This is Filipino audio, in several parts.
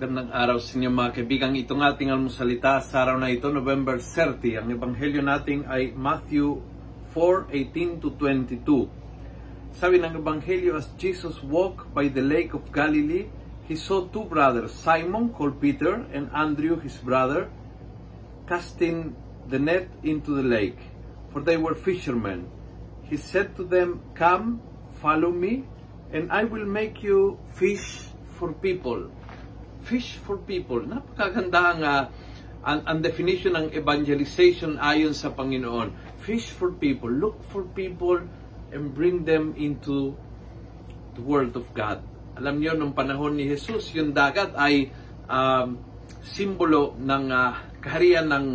Magandang araw sa inyo mga kaibigan. Ito ng ating almusalita sa araw na ito, November 30. Ang ebanghelyo natin ay Matthew 4:18 to 22. Sabi ng ebanghelyo, as Jesus walked by the lake of Galilee, he saw two brothers, Simon called Peter and Andrew his brother, casting the net into the lake, for they were fishermen. He said to them, Come, follow me, and I will make you fish for people. Fish for people. Napakaganda ang, uh, ang, ang definition ng evangelization ayon sa Panginoon. Fish for people. Look for people and bring them into the Word of God. Alam niyo, nung panahon ni Jesus, yung dagat ay um, simbolo ng uh, kaharian ng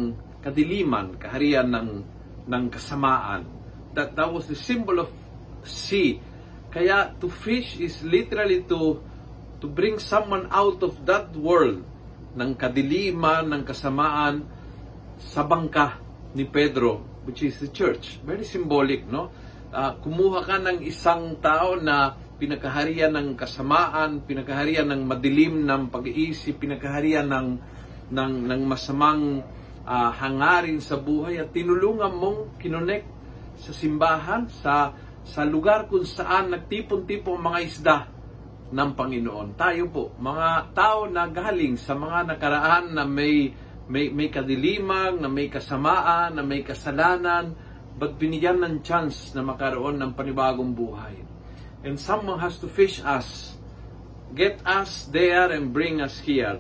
kadiliman, kaharian ng, ng kasamaan. That, that was the symbol of sea. Kaya to fish is literally to to bring someone out of that world ng kadiliman, ng kasamaan sa bangka ni Pedro, which is the church. Very symbolic, no? Uh, kumuha ka ng isang tao na pinakaharian ng kasamaan, pinakaharian ng madilim ng pag-iisip, pinakaharian ng ng ng masamang uh, hangarin sa buhay at tinulungan mong kinonek sa simbahan, sa sa lugar kung saan nagtipon-tipon mga isda ng Panginoon. Tayo po, mga tao na galing sa mga nakaraan na may, may, may kadilimang, na may kasamaan, na may kasalanan, but binigyan ng chance na makaroon ng panibagong buhay. And someone has to fish us, get us there and bring us here.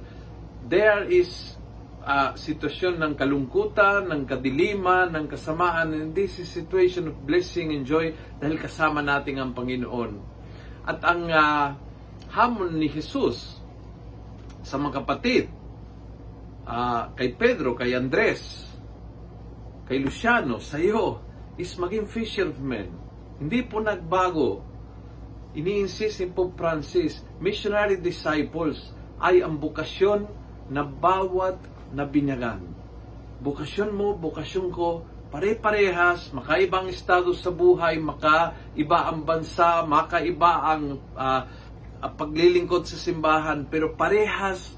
There is uh, sitwasyon ng kalungkutan, ng kadiliman, ng kasamaan, and this is situation of blessing and joy dahil kasama natin ang Panginoon. At ang uh, hamon ni Jesus sa mga kapatid, uh, kay Pedro, kay Andres, kay Luciano, sa iyo, is maging fishermen. Hindi po nagbago. Ini-insist ni Pope Francis, missionary disciples ay ang bukasyon na bawat na binyagan. Bukasyon mo, bukasyon ko, pare-parehas, makaibang estado sa buhay, makaiba ang bansa, makaiba ang uh, paglilingkod sa simbahan, pero parehas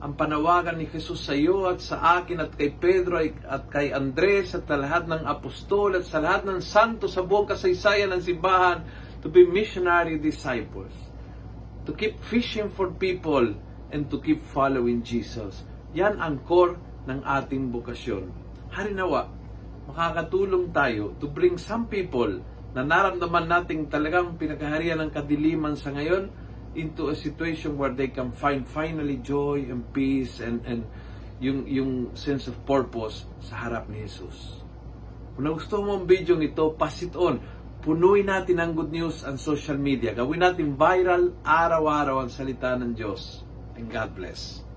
ang panawagan ni Jesus sa iyo at sa akin at kay Pedro at kay Andres at sa lahat ng apostol at sa lahat ng santo sa buong kasaysayan ng simbahan to be missionary disciples. To keep fishing for people and to keep following Jesus. Yan ang core ng ating bukasyon. Harinawa, makakatulong tayo to bring some people na naramdaman nating talagang pinakaharian ng kadiliman sa ngayon into a situation where they can find finally joy and peace and and yung yung sense of purpose sa harap ni Jesus. Kung nagustuhan mo ang video ito, pass it on. Punuin natin ang good news ang social media. Gawin natin viral araw-araw ang salita ng Diyos. And God bless.